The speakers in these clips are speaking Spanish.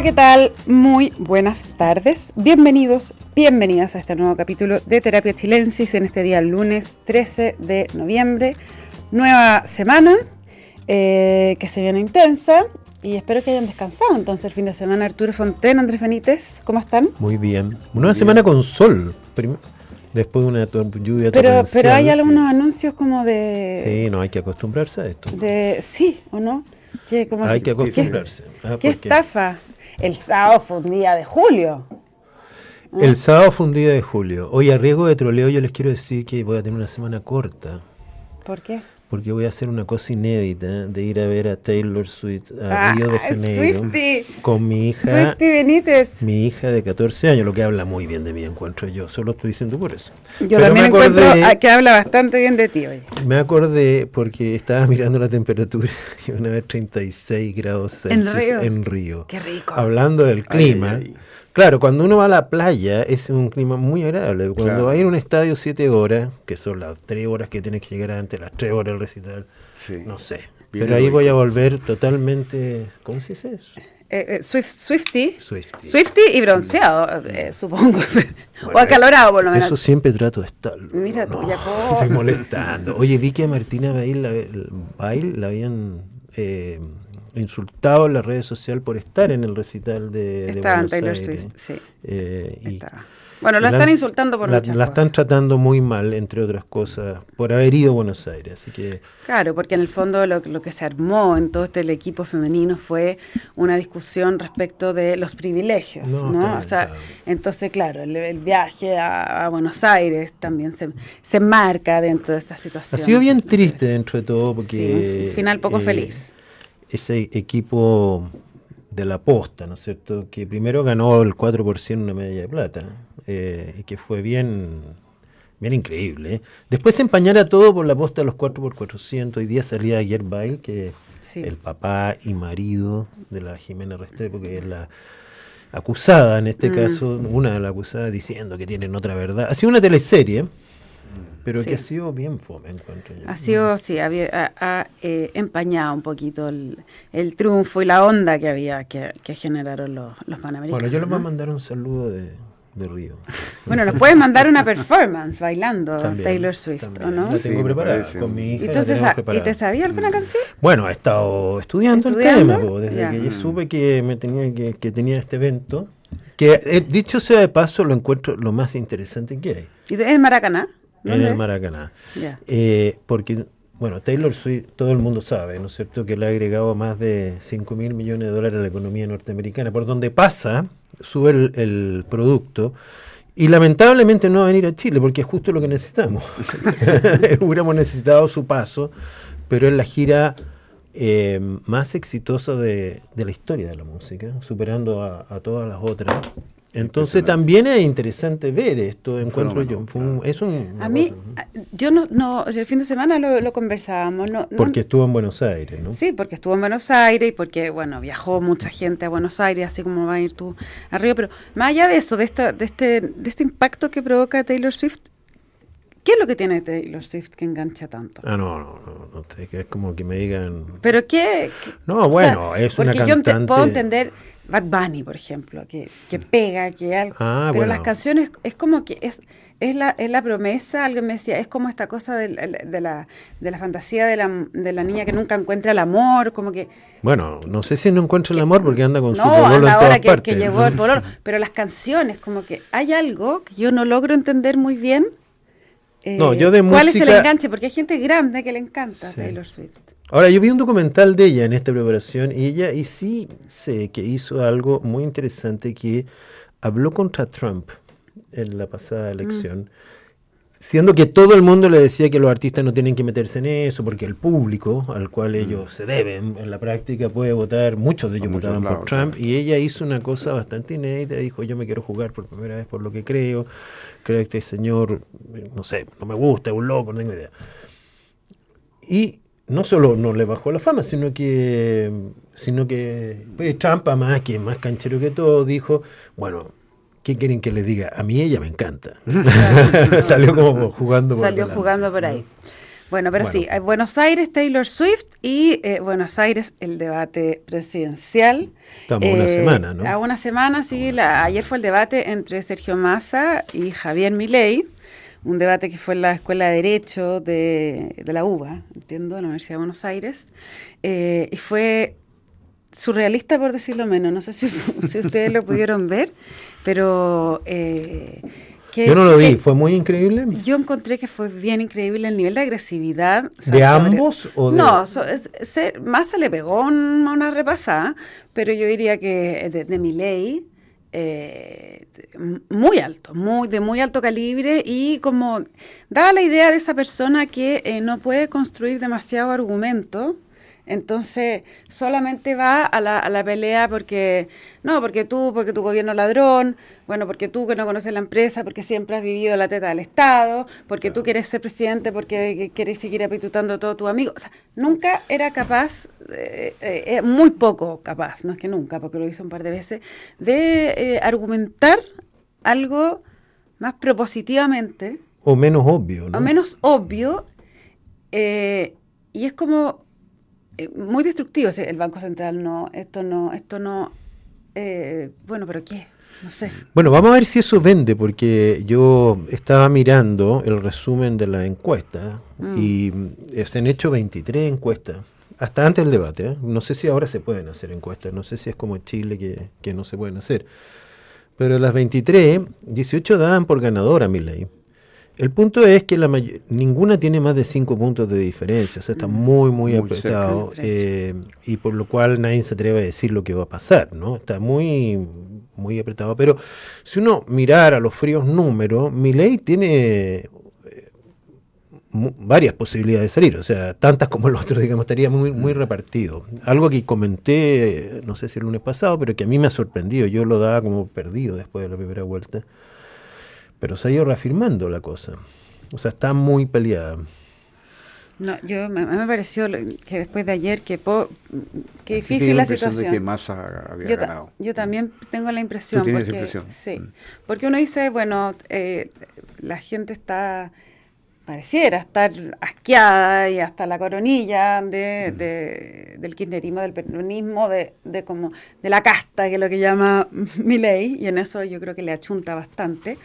Hola, ¿qué tal? Muy buenas tardes. Bienvenidos, bienvenidas a este nuevo capítulo de Terapia Chilensis en este día lunes 13 de noviembre. Nueva semana eh, que se viene intensa y espero que hayan descansado entonces el fin de semana. Arturo Fonten, Andrés Benítez, ¿cómo están? Muy bien. Una semana con sol. Después de una lluvia Pero, pero hay algunos anuncios como de... Sí, no hay que acostumbrarse a esto. De, sí, ¿o no? hay que acostumbrarse. ¿Qué, ah, estafa? El sábado fue un día de julio. El sábado fue un día de julio. Hoy a riesgo de troleo yo les quiero decir que voy a tener una semana corta. ¿Por qué? Porque voy a hacer una cosa inédita de ir a ver a Taylor Swift a ah, Río de Janeiro con mi hija. Swifty Benítez. Mi hija de 14 años lo que habla muy bien de mí encuentro yo solo estoy diciendo por eso. Yo también encuentro que habla bastante bien de ti hoy me acordé porque estaba mirando la temperatura y una vez 36 grados Celsius en Río, qué rico. Hablando del clima Claro, cuando uno va a la playa es un clima muy agradable. Cuando va a ir a un estadio siete horas, que son las tres horas que tienes que llegar antes, las tres horas del recital, no sé. Pero ahí voy a volver totalmente, ¿cómo se dice eso? Eh, eh, Swifty. Swifty. y bronceado, eh, supongo. o acalorado, por lo menos. Eso siempre trato de estar. Mira tú, ya Estoy molestando. Oye, vi que a Martina Bail la, Bail la habían insultado en las redes sociales por estar en el recital de, Estaba Taylor Swift, sí. Eh, bueno, la, están insultando por la, muchas La están tratando muy mal, entre otras cosas, por haber ido a Buenos Aires. Así que claro, porque en el fondo lo, que se armó en todo este equipo femenino fue una discusión respecto de los privilegios, ¿no? o sea, entonces, claro, el, viaje a, Buenos Aires también se, se marca dentro de esta situación. Ha sido bien triste dentro de todo, porque... Sí, un final poco eh, feliz ese equipo de la posta, ¿no es cierto? Que primero ganó el 4% una medalla de plata, eh, y que fue bien, bien increíble. ¿eh? Después se empañara todo por la posta de los 4x400, hoy día salía ayer Bail, que el papá y marido de la Jimena Restrepo, que es la acusada en este mm. caso, una de las acusadas diciendo que tienen otra verdad. Ha sido una teleserie pero que ha sido bien fome, encuentro yo. Ha sido, sí, ha, eh, empañado un poquito el, triunfo y la onda que había que, generaron los, los panamericanos. Bueno, yo les voy a mandar un saludo de, Río. Bueno, nos puedes mandar una performance bailando Taylor Swift, ¿o no? La tengo preparada con mi hija. ¿Y te sabía alguna canción? Bueno, he estado estudiando, el tema, desde que yo supe que, me tenía, que, que tenía este evento. Que eh, dicho sea de paso, lo encuentro lo más interesante que hay. ¿Y en Maracaná? En el Maracaná. Eh, porque, bueno, Taylor Swift, todo el mundo sabe, ¿no es cierto?, que le ha agregado más de 5 mil millones de dólares a la economía norteamericana. Por donde pasa, sube el, producto. Y lamentablemente no va a venir a Chile, porque es justo lo que necesitamos. Hubiéramos necesitado su paso, pero es la gira eh, más exitosa de, la historia de la música, superando a todas las otras. Entonces también es interesante ver esto, encuentro yo. es un, a mí, yo no, no, el fin de semana lo, conversábamos. No, porque estuvo en Buenos Aires, ¿no? Sí, porque estuvo en Buenos Aires y porque, bueno, viajó mucha gente a Buenos Aires, así como va a ir tú arriba. Pero más allá de eso, de, esta, de, este, de este impacto que provoca Taylor Swift, ¿Qué es lo que tiene Taylor Swift que engancha tanto? Ah, no, no, no, no es como que me digan... ¿Pero qué? No, bueno, es una cantante... Porque yo puedo entender Bad Bunny, por ejemplo, que, que pega, que algo. Ah, pero las canciones es como que es, es, la, es la promesa, alguien me decía, es como esta cosa de, de, la, de la fantasía de la, de la niña que nunca encuentra el amor, como que... Bueno, no sé si no encuentra el amor porque anda con su pololo en todas que, que llevó el pololo, pero las canciones, como que hay algo que yo no logro entender muy bien. no, yo de eh, ¿Cuál es el enganche? Porque hay gente grande que le encanta Taylor Swift. Ahora, yo vi un documental de ella en esta preparación y ella, y sí sé que hizo algo muy interesante que habló contra Trump en la pasada mm. elección, siendo que todo el mundo le decía que los artistas no tienen que meterse en eso, porque el público al cual mm. ellos se deben en la práctica puede votar, muchos de ellos votaban por Trump, y ella hizo una cosa bastante inédita, dijo yo me quiero jugar por primera vez por lo que creo, creo que este señor, no sé, no me gusta, es un loco, no tengo idea. Y no solo no le bajó la fama, sino que, sino que pues, Trump, más que más canchero que todo, dijo, bueno, ¿qué quieren que les diga? A mí ella me encanta. Salió como jugando por Salió jugando por ahí. Bueno, pero sí, hay Buenos Aires, Taylor Swift y eh, Buenos Aires, el debate presidencial. Estamos una semana, ¿no? A una semana, sí. La, ayer fue el debate entre Sergio Massa y Javier Milei un debate que fue en la Escuela de Derecho de, la UBA, entiendo, de la Universidad de Buenos Aires, eh, y fue surrealista por decirlo menos, no sé si, ustedes lo pudieron ver, pero... Eh, yo no lo vi, ¿fue muy increíble? Yo encontré que fue bien increíble el nivel de agresividad. ¿De ambos? O de... No, Massa le pegó una repasada, pero yo diría que de, de mi ley eh, muy alto, muy, de muy alto calibre y como daba la idea de esa persona que eh, no puede construir demasiado argumento entonces, solamente va a la, a la, pelea porque, no, porque tú, porque tu gobierno ladrón, bueno, porque tú que no conoces la empresa, porque siempre has vivido la teta del Estado, porque tú quieres ser presidente, porque quieres seguir apetutando a todos tus amigos. O sea, nunca era capaz, eh, eh, muy poco capaz, no es que nunca, porque lo hizo un par de veces, de eh, argumentar algo más propositivamente. O menos obvio, ¿no? O menos obvio. y es como eh, muy destructivo. El Banco Central no, esto no, esto no. Eh, bueno, pero ¿qué? No sé. Bueno, vamos a ver si eso vende, porque yo estaba mirando el resumen de la encuesta mm. y eh, se han hecho 23 encuestas, hasta antes del debate. No sé si ahora se pueden hacer encuestas, no sé si es como Chile que, que no se pueden hacer. Pero las 23, 18 daban por ganadora a mi ley. El punto es que la ninguna tiene más de cinco puntos de diferencia, o sea, está mm, muy, muy, apretado, eh, y por lo cual nadie se atreve a decir lo que va a pasar, ¿no? Está muy, muy apretado. Pero si uno mirara los fríos números, mi ley tiene eh, varias posibilidades de salir, o sea, tantas como el otro, digamos, estaría muy, muy repartido. Algo que comenté, no sé si el lunes pasado, pero que a mí me ha sorprendido, yo lo daba como perdido después de la primera vuelta pero se ha ido reafirmando la cosa. O sea, está muy peleada. No, yo me, me pareció que después de ayer que que difícil la, situación. De que Massa había yo, ganado. yo también tengo la impresión. ¿Tú porque, impresión? Sí, mm. porque uno dice, bueno, eh, la gente está pareciera estar asqueada y hasta la coronilla de, mm. de, del kirchnerismo, del peronismo, de, de, como de la casta, que es lo que llama mi ley, y en eso yo creo que le achunta bastante.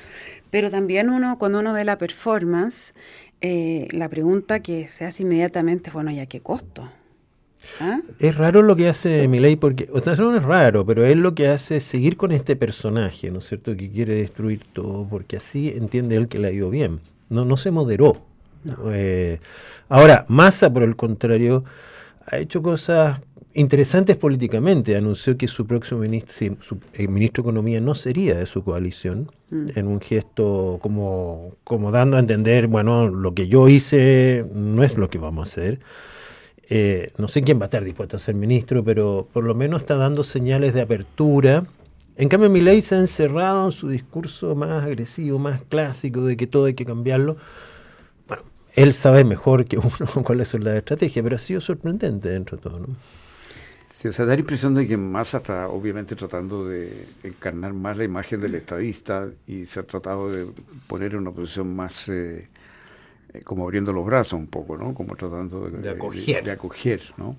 Pero también uno, cuando uno ve la performance, eh, la pregunta que se hace inmediatamente es, bueno, ¿y a qué costo? ¿Ah? Es raro lo que hace Milei porque, o sea, eso no es raro, pero él lo que hace es seguir con este personaje, ¿no es cierto? Que quiere destruir todo, porque así entiende él que le ha ido bien. No, no se moderó. Eh, ahora, Massa, por el contrario, ha hecho cosas interesantes políticamente. Anunció que su próximo ministro, su, ministro de Economía no sería de su coalición, mm. en un gesto como, como dando a entender, bueno, lo que yo hice no es lo que vamos a hacer. Eh, no sé quién va a estar dispuesto a ser ministro, pero por lo menos está dando señales de apertura. En cambio, Milei se ha encerrado en su discurso más agresivo, más clásico, de que todo hay que cambiarlo. Bueno, él sabe mejor que uno cuáles son las estrategias, pero ha sido sorprendente dentro de todo. ¿no? O sea, da la impresión de que Massa está obviamente tratando de encarnar más la imagen del estadista y se ha tratado de poner en una posición más eh, eh, como abriendo los brazos un poco, ¿no? Como tratando de, acoger, de, acoger ¿no?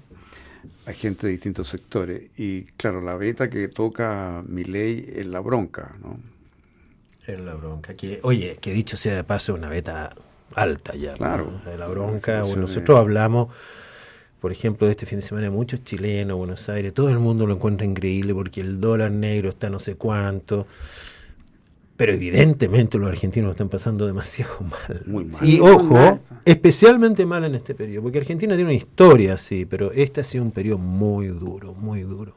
a gente de distintos sectores. Y claro, la beta que toca mi ley es la bronca, ¿no? Es la bronca. Que, oye, que dicho sea de paso, una beta alta ya. Claro. De la bronca, bueno, nosotros hablamos por ejemplo, este fin de semana, muchos chilenos, Buenos Aires, todo el mundo lo encuentra increíble porque el dólar negro está no sé cuánto. Pero evidentemente los argentinos lo están pasando demasiado mal. Muy mal. Y ojo, especialmente mal en este periodo, porque Argentina tiene una historia así, pero este ha sido un periodo muy duro, muy duro.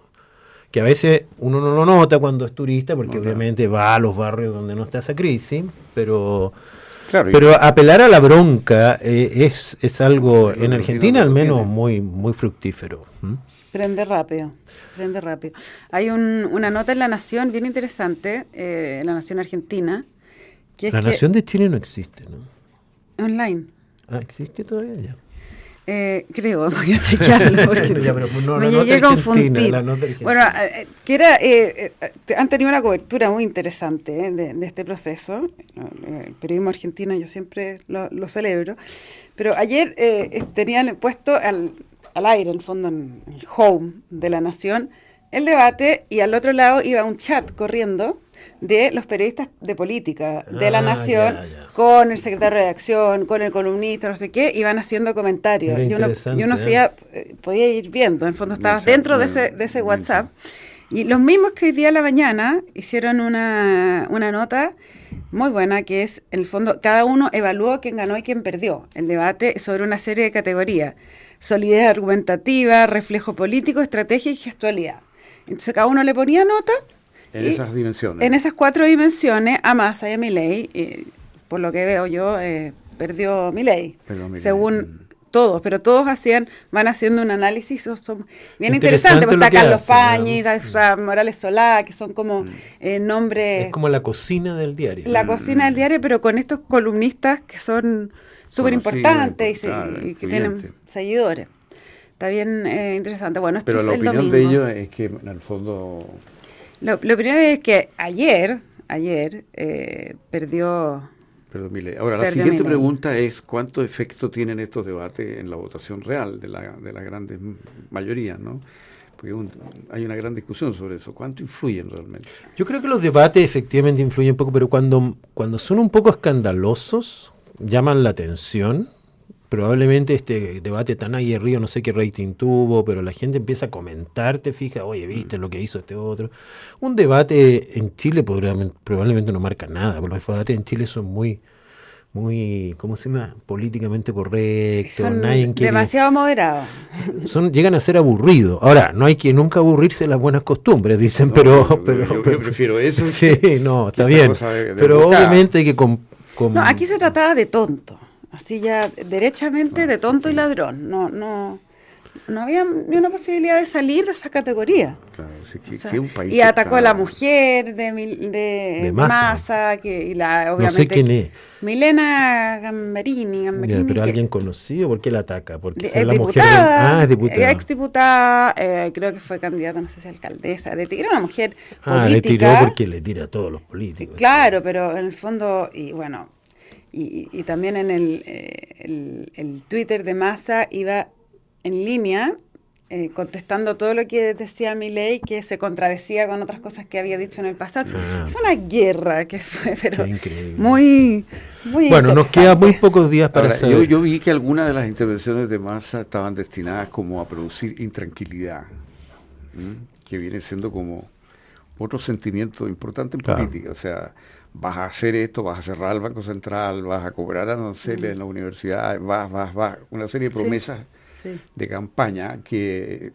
Que a veces uno no lo nota cuando es turista, porque obviamente va a los barrios donde no está esa crisis, pero pero apelar a la bronca eh, es, es algo, en Argentina al menos, muy, muy fructífero. Prende rápido, prende rápido. Hay una nota en La Nación bien interesante, eh, La Nación Argentina. la Nación de Chile no existe, ¿no? Online. Ah, existe todavía ya. Eh, creo, voy a chequearlo porque pues me llegué a confundir. Bueno, eh, que era, eh, han tenido una cobertura muy interesante de, este proceso. El periodismo argentino yo siempre lo, celebro. Pero ayer tenían puesto al, al, aire, en el fondo, en el home de la Nación, el debate y al otro lado iba un chat corriendo de los periodistas de política de la ah, Nación con el secretario de redacción, con el columnista, no sé qué, iban haciendo comentarios. Y uno, y uno ¿eh? Eh, podía ir viendo, en el fondo estabas dentro de ese, de ese WhatsApp. Y los mismos que hoy día a la mañana hicieron una, una nota muy buena, que es, en el fondo, cada uno evaluó quién ganó y quién perdió. El debate sobre una serie de categorías. Solidez argumentativa, reflejo político, estrategia y gestualidad. Entonces cada uno le ponía nota en esas dimensiones. En esas cuatro dimensiones, a Massa y a Milei, por lo que veo yo, eh, perdió Milei, según mm. todos, pero todos hacían, van haciendo un análisis, son bien interesante, porque está Carlos Pañi, está Morales Solá, que son como mm. eh, nombres... Es como la cocina del diario. La cocina del diario, pero con estos columnistas que son súper importantes y, que tienen seguidores. Está bien eh, interesante. Bueno, esto Pero la opinión de ellos es que en el fondo lo, primero es que ayer, ayer eh, perdió... Perdón, Mile. Ahora, la siguiente pregunta es cuánto efecto tienen estos debates en la votación real de la, de la gran mayoría, ¿no? Porque hay una gran discusión sobre eso. ¿Cuánto influyen realmente? Yo creo que los debates efectivamente influyen un poco, pero cuando, cuando son un poco escandalosos, llaman la atención, probablemente este debate tan aguerrido, no sé qué rating tuvo, pero la gente empieza a comentar, te fija, oye, viste lo que hizo este otro. Un debate en Chile probablemente no marca nada, porque los debates en Chile son muy, muy, ¿cómo se llama? Políticamente correctos, son demasiado moderados. Son, llegan a ser aburridos. Ahora, no hay que nunca aburrirse de las buenas costumbres, dicen, pero, pero, yo, prefiero eso. Sí, no, está bien. pero obviamente hay que... no, aquí se trataba de tonto así ya derechamente de tonto y ladrón. No, no, no había ni una posibilidad de salir de esa categoría. y atacó a la mujer de, de, de Massa, que, y la, obviamente, no sé quién es. Milena Gamberini. pero alguien conocido, ¿por qué la ataca? Porque es la mujer ah, es diputada. Ex diputada, eh, creo que fue candidata, no sé si alcaldesa. De, era una mujer política. Ah, le tiró porque le tira a todos los políticos. Claro, pero en el fondo, y bueno, y, también en eh, el, el, Twitter de Massa iba en línea eh, contestando todo lo que decía ley que se contradecía con otras cosas que había dicho en el pasado. Ah. Es una guerra que fue, pero muy, muy Bueno, nos quedan muy pocos días para Yo, yo, vi que algunas de las intervenciones de Massa estaban destinadas como a producir intranquilidad, que viene siendo como otro sentimiento importante en política. O sea, vas a hacer esto, vas a cerrar el Banco Central, vas a cobrar aranceles en la universidad, vas, vas, vas, una serie de promesas de campaña que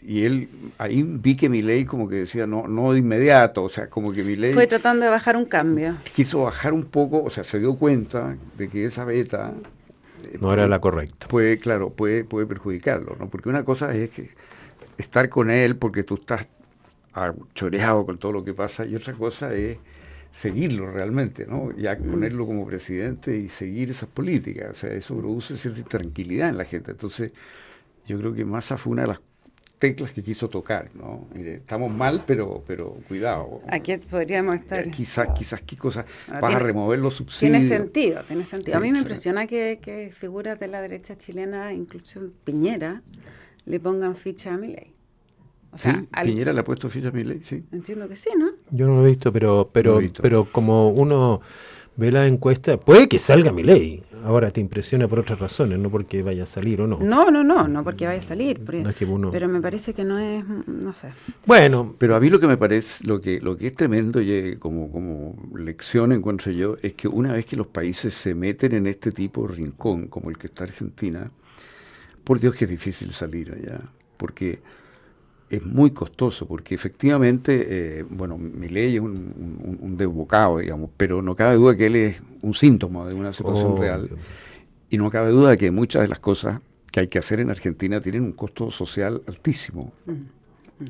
y él ahí vi que mi ley como que decía no no de inmediato o sea como que mi ley fue tratando de bajar un cambio. quiso bajar un poco o sea se dio cuenta de que esa beta eh, no era la correcta. puede claro puede puede perjudicarlo no porque una cosa es que estar con él porque tú estás choreado con todo lo que pasa y otra cosa es seguirlo realmente, ¿no? Ya ponerlo como presidente y seguir esas políticas. O sea, eso produce cierta tranquilidad en la gente. Entonces, yo creo que Massa fue una de las teclas que quiso tocar, ¿no? Mire, estamos mal, pero pero cuidado. Aquí podríamos estar. Eh, quizás, quizás qué cosas. Vas a remover los subsidios. Tiene sentido, tiene sentido. A mí me impresiona que, que figuras de la derecha chilena, incluso Piñera, le pongan ficha a mi ley sí, Piñera le ha puesto ficha a mi ley, sí. Entiendo que sí, ¿no? Yo no lo he visto, pero, pero, pero como uno ve la encuesta, puede que salga mi ley. Ahora te impresiona por otras razones, no porque vaya a salir o no. No, no, no, no porque vaya a salir. Pero me parece que no es, no sé. Bueno, pero a mí lo que me parece, lo que, lo que es tremendo y como, como lección encuentro yo, es que una vez que los países se meten en este tipo de rincón, como el que está Argentina, por Dios que es difícil salir allá. Porque es muy costoso porque efectivamente, eh, bueno, mi ley es un, un, desbocado, digamos, pero no cabe duda que él es un síntoma de una situación real. Y no cabe duda que muchas de las cosas que hay que hacer en Argentina tienen un costo social altísimo.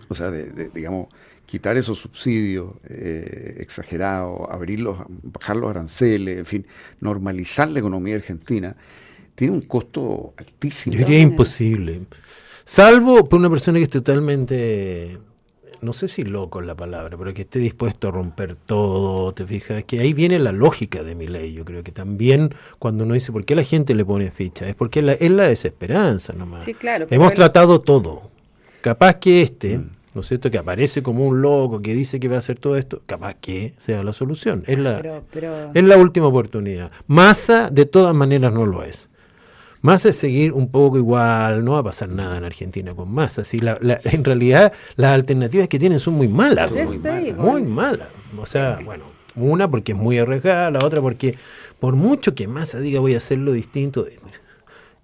O sea, de, digamos, quitar esos subsidios eh, exagerados, abrirlos, bajar los aranceles, en fin, normalizar la economía argentina tiene un costo altísimo. Yo diría imposible. Salvo por una persona que es totalmente, no sé si loco es la palabra, pero que esté dispuesto a romper todo, te fijas, que ahí viene la lógica de mi ley. Yo creo que también cuando uno dice por qué la gente le pone ficha, es porque la, es la desesperanza nomás. Sí, claro. Hemos tratado todo. Capaz que este, mm. ¿no es cierto?, que aparece como un loco, que dice que va a hacer todo esto, capaz que sea la solución. Es la, Es la última oportunidad. Masa, de todas maneras, no lo es. Massa es seguir un poco igual, no va a pasar nada en Argentina con Massa. Si la, en realidad las alternativas que tienen son muy malas, muy malas, O sea, bueno, una porque es muy arriesgada, la otra porque por mucho que Massa diga voy a hacerlo distinto,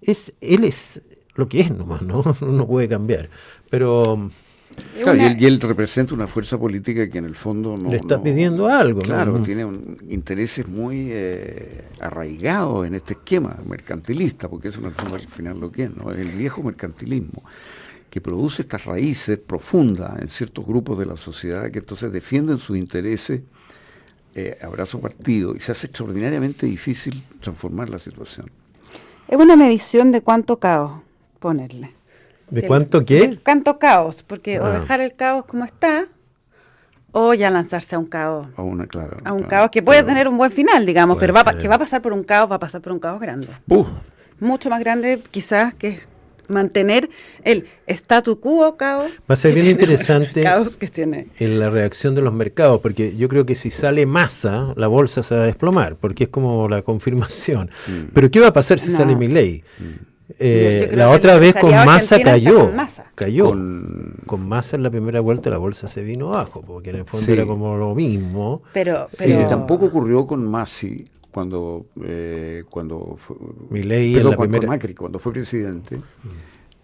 es él es lo que es nomás, ¿no? No puede cambiar. Pero y, él, representa una fuerza política que en el fondo no... Le está pidiendo algo. Claro, tiene intereses muy eh, arraigados en este esquema mercantilista, porque eso en el fondo al final lo que es, ¿no? el viejo mercantilismo que produce estas raíces profundas en ciertos grupos de la sociedad que entonces defienden sus intereses eh, abrazo partido y se hace extraordinariamente difícil transformar la situación. Es una medición de cuánto caos ponerle. ¿De cuánto qué? Cuánto caos, porque o ah. dejar el caos como está, o ya lanzarse a un caos. A, una, claro, a un caos que puede tener un buen final, digamos, pero va, que va a pasar por un caos, va a pasar por un caos grande. Mucho más grande quizás que mantener el statu quo caos. Va a ser bien interesante caos que tiene. en la reacción de los mercados, porque yo creo que si sale masa, la bolsa se va a desplomar, porque es como la confirmación. Mm. Pero ¿qué va a pasar si sale mi ley? Mm. Eh, la otra vez con masa cayó. Cayó. Con, masa en la primera vuelta la bolsa se vino abajo, porque en el fondo era como lo mismo. Pero, tampoco ocurrió con Masi cuando eh, cuando fue, en la primera... Macri cuando fue presidente.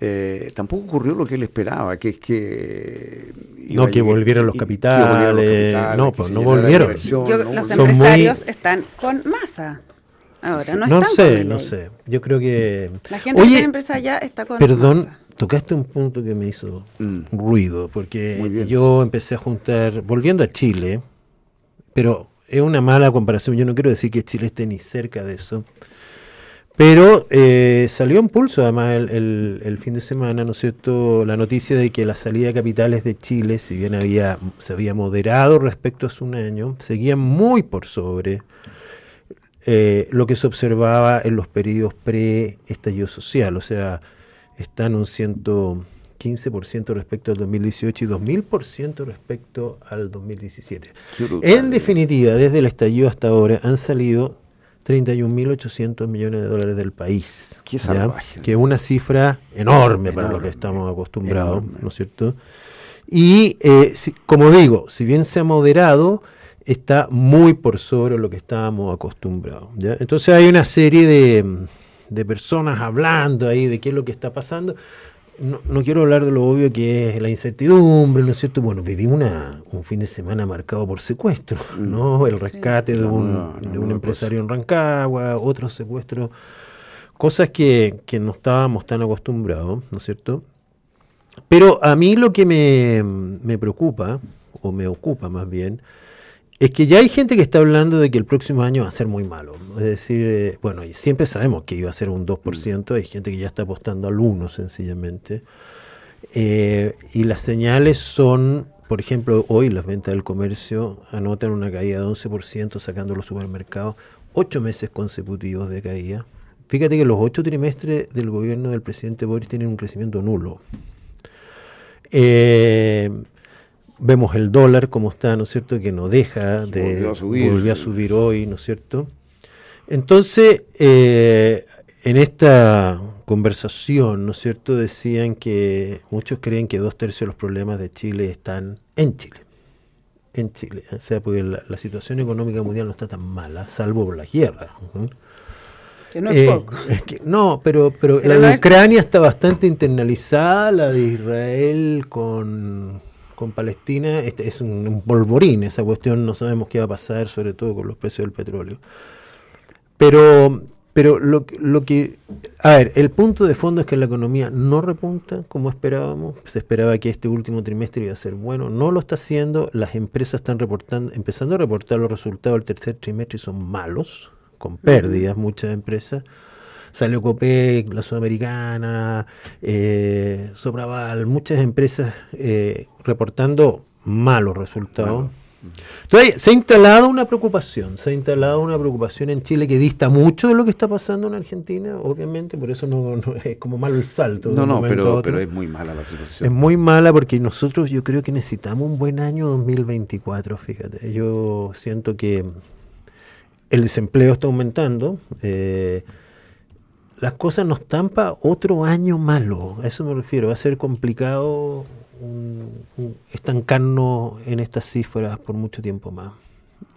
Eh, tampoco ocurrió lo que él esperaba, que es que... No, que volvieran los capitales, no, pues no volvieron. los empresarios están con masa. Ahora no, no sé, no sé. Yo creo que. La gente Oye, que empresa ya está con. Perdón, tocaste un punto que me hizo mm. ruido, porque yo empecé a juntar, volviendo a Chile, pero es una mala comparación. Yo no quiero decir que Chile esté ni cerca de eso. Pero eh, salió en pulso además el, el, fin de semana, ¿no es cierto?, la noticia de que la salida de capitales de Chile, si bien había, se había moderado respecto a hace un año, seguía muy por sobre lo que se observaba en los periodos pre-estallido social, o sea, están un 115% respecto al 2018 y 2000% respecto al 2017. En definitiva, desde el estallido hasta ahora han salido 31.800 millones de dólares del país. Qué que es una cifra enorme, para lo que estamos acostumbrados, ¿no es cierto? Y eh, como digo, si bien se ha moderado, está muy por sobre lo que estábamos acostumbrados. Entonces hay una serie de, personas hablando ahí de qué es lo que está pasando. No, quiero hablar de lo obvio que es la incertidumbre, ¿no es cierto? Bueno, vivimos una, un fin de semana marcado por secuestro, mm. ¿no? El rescate de un, de un empresario en Rancagua, otros secuestros, cosas que, que no estábamos tan acostumbrados, ¿no es cierto? Pero a mí lo que me, me preocupa, o me ocupa más bien, es que ya hay gente que está hablando de que el próximo año va a ser muy malo. Es decir, eh, bueno, y siempre sabemos que iba a ser un 2%, hay gente que ya está apostando al 1 sencillamente. Eh, y las señales son, por ejemplo, hoy las ventas del comercio anotan una caída de 11% sacando los supermercados, ocho meses consecutivos de caída. Fíjate que los ocho trimestres del gobierno del presidente Boris tienen un crecimiento nulo. Eh, Vemos el dólar como está, ¿no es cierto?, que no deja de... Volvió a subir. Volvió a subir hoy, ¿no es cierto? Entonces, eh, en esta conversación, ¿no es cierto?, decían que muchos creen que dos tercios de los problemas de Chile están en Chile. En Chile. O sea, porque la, situación económica mundial no está tan mala, salvo por la guerra. Que no es eh, poco. no, pero, pero, la de Ucrania está bastante internalizada, la de Israel con con Palestina este es un, polvorín, esa cuestión no sabemos qué va a pasar, sobre todo con los precios del petróleo. Pero, pero lo, lo que, a ver, el punto de fondo es que la economía no repunta como esperábamos, se esperaba que este último trimestre iba a ser bueno, no lo está haciendo, las empresas están reportando, empezando a reportar los resultados del tercer trimestre y son malos, con pérdidas muchas empresas. Salió Copec, la Sudamericana, eh, Sopraval, muchas empresas eh, reportando malos resultados. Entonces, se ha instalado una preocupación, se ha instalado una preocupación en Chile que dista mucho de lo que está pasando en Argentina, obviamente, por eso no, no es como malo el salto. de No, un no, momento a pero, otro. pero es muy mala la situación. Es muy mala porque nosotros yo creo que necesitamos un buen año 2024, fíjate. Yo siento que el desempleo está aumentando. eh, las cosas nos para otro año malo. A eso me refiero. Va a ser complicado un- estancarnos en estas cifras por mucho tiempo más.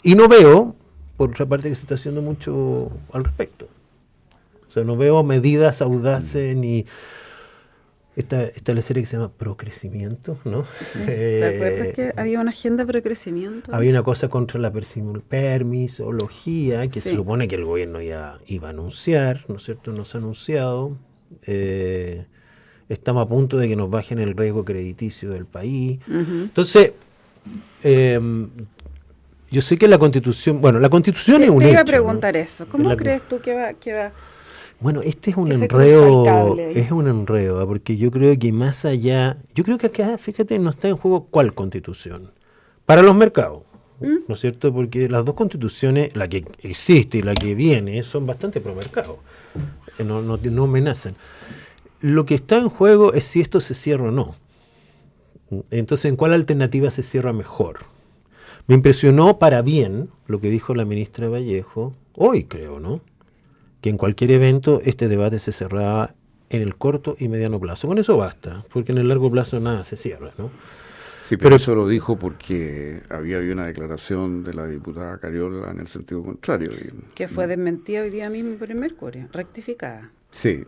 Y no veo, por otra parte, que se está haciendo mucho al respecto. O sea, no veo medidas audaces ni esta, establecer que se llama procrecimiento, ¿no? Sí, ¿Te acuerdas Eh, que había una agenda pro crecimiento? había una cosa contra la permisología que se supone que el gobierno ya iba a anunciar, ¿no es cierto? No se ha anunciado. Eh, estamos a punto de que nos bajen el riesgo crediticio del país. Entonces, eh, yo sé que la constitución, bueno, la constitución Te, es un te iba a hecho, ¿no? preguntar eso. ¿Cómo La- crees tú que va, que va? Bueno, este es un enredo, es un enredo, ¿ah? porque yo creo que más allá, yo creo que acá, fíjate, no está en juego cuál constitución. Para los mercados, ¿Mm? ¿no es cierto? Porque las dos constituciones, la que existe y la que viene, son bastante pro mercado, no, no, no amenazan. Lo que está en juego es si esto se cierra o no. Entonces, ¿en cuál alternativa se cierra mejor? Me impresionó para bien lo que dijo la ministra Vallejo, hoy creo, ¿no? Que en cualquier evento este debate se cerraba en el corto y mediano plazo. Con eso basta, porque en el largo plazo nada se cierra, ¿no? Sí, pero, Pero- eso lo dijo porque había, había una declaración de la diputada Cariola en el sentido contrario. y- Que fue desmentida hoy día mismo por el Mercurio, rectificada. sí,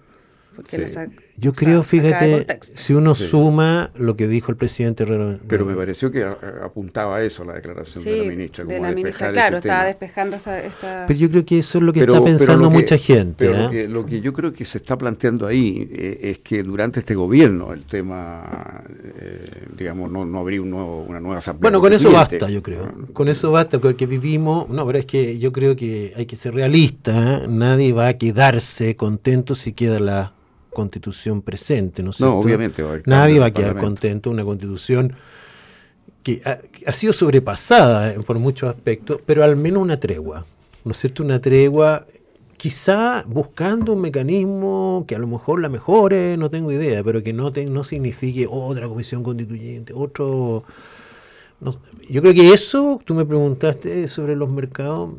Porque Sí. la sac- Yo creo, fíjate, si uno Sí. suma lo que dijo el presidente Herrera- pero me pareció que a- apuntaba a eso la declaración de la ministra. de la a ministra, claro, estaba tema. despejando esa... esa- Pero yo creo que eso es lo que Pero- está pensando que- mucha gente. Pero ¿ah? lo, que, lo que yo creo que se está planteando ahí eh, es que durante este gobierno el tema, eh, digamos, no, no habría un nuevo, una nueva asamblea. Bueno, con eso basta, yo creo. Con eso basta, porque vivimos. No, pero es que yo creo que hay que ser realista. ¿eh? Nadie va a quedarse contento si queda la constitución presente, ¿no No, obviamente va Nadie va a quedar contento. Una constitución que ha, ha sido sobrepasada eh, por muchos aspectos, pero al menos una tregua. ¿No es cierto? Una tregua. Quizá buscando un mecanismo que a lo mejor la mejore, no tengo idea, pero que no, te- no signifique otra comisión constituyente, otro, no, yo creo que eso, tú me preguntaste sobre los mercados,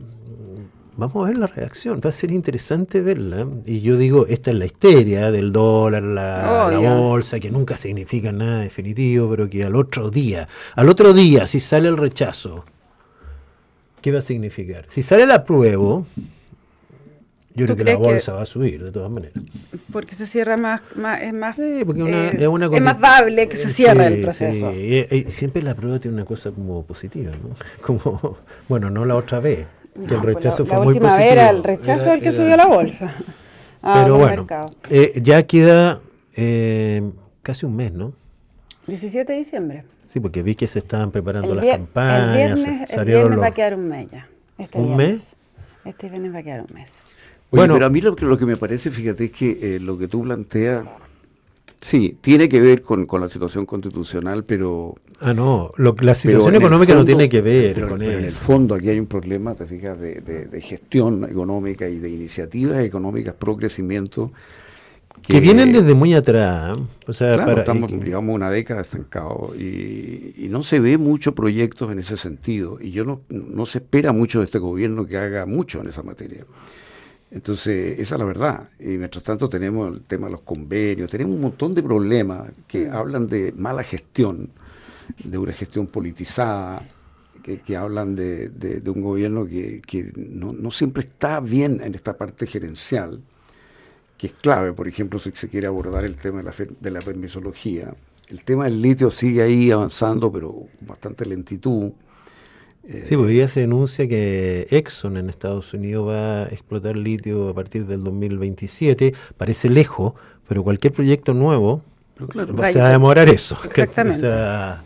vamos a ver la reacción, va a ser interesante verla. Y yo digo, esta es la histeria del dólar, la, la bolsa, que nunca significa nada definitivo, pero que al otro día, al otro día, si sale el rechazo, ¿qué va a significar? Si sale el apruebo, yo ¿Tú creo que la crees que- bolsa va a subir de todas maneras. Porque se cierra más... más es más, Sí, porque una- eh, es, una es más dable que se cierre sí, el proceso. sí. Siempre la prueba tiene una cosa como positiva, ¿no? Como, bueno, no la otra vez, que el pues rechazo la, fue la muy última positivo. era el rechazo Era- el que era- subió la bolsa. Ah, Pero bueno, eh, ya queda eh, casi un mes, ¿no? 17 de diciembre. Sí, porque vi que se estaban preparando El, las campañas. el viernes, el salieron viernes los- va a quedar un mes ya. Este ¿Un viernes. mes? Este viernes va a quedar un mes. Oye, Bueno. pero a mí lo que, lo que me parece, fíjate, es que eh, lo que tú planteas, sí, tiene que ver con, con la situación constitucional, pero... Ah, no, lo- la situación económica no tiene que ver pero- con pero En el eso. fondo aquí hay un problema, te fijas, de, de- de gestión económica y de iniciativas económicas pro crecimiento. Que vienen desde muy atrás. O sea, Claro, para, estamos, y digamos, una década estancados y, y no se ve mucho proyectos en ese sentido. Y yo no, no se espera mucho de este gobierno que haga mucho en esa materia. Entonces, esa es la verdad. Y mientras tanto tenemos el tema de los convenios, tenemos un montón de problemas que hablan de mala gestión, de una gestión politizada, que, que hablan de, de- de un gobierno que, que no, no siempre está bien en esta parte gerencial que es clave, por ejemplo, si se quiere abordar el tema de la, de la permisología. El tema del litio sigue ahí avanzando, pero con bastante lentitud. Sí, pues hoy día se denuncia que Exxon en Estados Unidos va a explotar litio a partir del 2027. Parece lejos, pero cualquier proyecto nuevo pero claro, va Vaya. a demorar eso. Exactamente. O sea,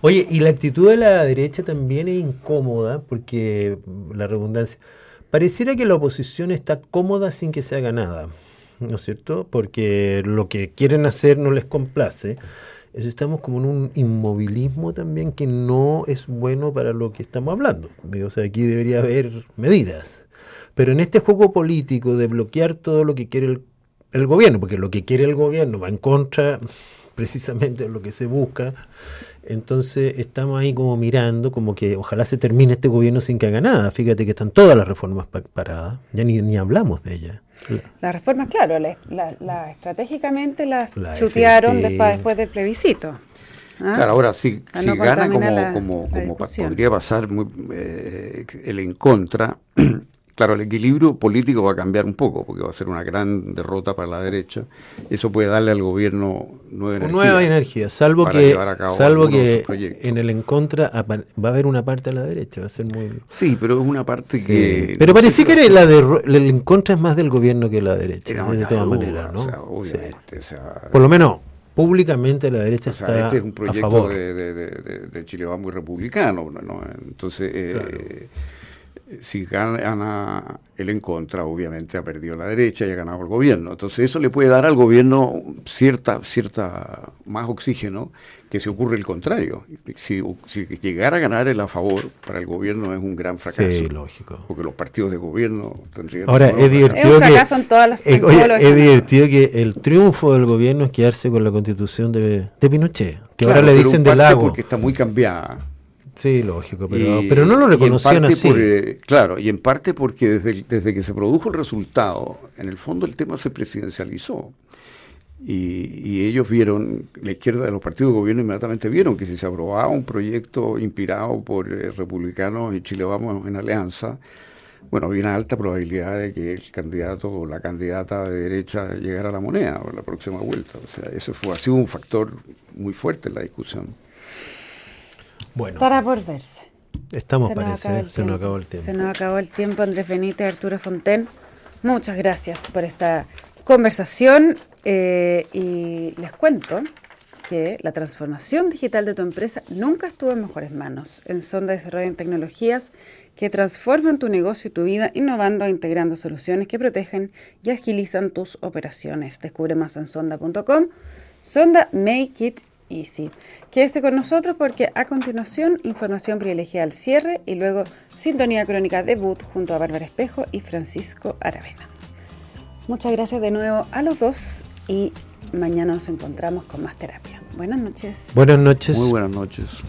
oye, y la actitud de la derecha también es incómoda, porque la redundancia, pareciera que la oposición está cómoda sin que se haga nada. ¿no es cierto? Porque lo que quieren hacer no les complace. Estamos como en un inmovilismo también que no es bueno para lo que estamos hablando. O sea, aquí debería haber medidas. Pero en este juego político de bloquear todo lo que quiere el, el gobierno, porque lo que quiere el gobierno va en contra precisamente de lo que se busca, entonces estamos ahí como mirando, como que ojalá se termine este gobierno sin que haga nada. Fíjate que están todas las reformas paradas, ya ni, ni hablamos de ellas. Las reformas, claro, la, estratégicamente las chutearon después, después del plebiscito. ¿ah? Claro, ahora si, si gana como, como, podría pasar muy, eh, el en contra, Claro, el equilibrio político va a cambiar un poco, porque va a ser una gran derrota para la derecha. Eso puede darle al gobierno nueva energía. Nueva energía, salvo que, salvo que en el en contra va a haber una parte a la derecha, va a ser muy... Sí, pero es una parte que... Pero parecía que la de el en contra es más del gobierno que la derecha, de todas maneras, ¿no? O sea, obviamente, Por lo menos públicamente la derecha está este es un proyecto De, de, de, Chile va muy republicano, ¿no? Entonces... Eh, si gana él en contra, obviamente ha perdido la derecha y ha ganado el gobierno. Entonces eso le puede dar al gobierno cierta, cierta más oxígeno que si ocurre el contrario. Si, si llegara a ganar el a favor, para el gobierno es un gran fracaso. Sí, lógico. Porque los partidos de gobierno tendrían... Ahora, es divertido, que, todas las, eh, es divertido que el triunfo del gobierno es quedarse con la constitución de, de Pinochet, que ahora le dicen del lago. Porque está muy cambiada. Sí, lógico, pero, pero no lo reconocían así. Claro, y en parte porque desde, desde que se produjo el resultado, en el fondo el tema se presidencializó. Y, ellos vieron, la izquierda de los partidos de gobierno inmediatamente vieron que si se aprobaba un proyecto inspirado por eh, republicanos y Chile Vamos en alianza, bueno, había una alta probabilidad de que el candidato o la candidata de derecha llegara a la moneda o la próxima vuelta. O sea, eso fue, ha sido un factor muy fuerte en la discusión. Bueno. Para por verse. Estamos, parece, se nos acabó el tiempo. Se nos acabó el tiempo, Andrés Benítez, Arturo Fonten. Muchas gracias por esta conversación eh, y les cuento que la transformación digital de tu empresa nunca estuvo en mejores manos. En Sonda desarrollan tecnologías que transforman tu negocio y tu vida, innovando e integrando soluciones que protegen y agilizan tus operaciones. Descubre más en sonda.com. Sonda Make It Easy. Quédese con nosotros porque a continuación información privilegiada al cierre y luego sintonía crónica debut junto a Bárbara Espejo y Francisco Aravena. Muchas gracias de nuevo a los dos y mañana nos encontramos con más terapia. Buenas noches. Buenas noches. Muy buenas noches.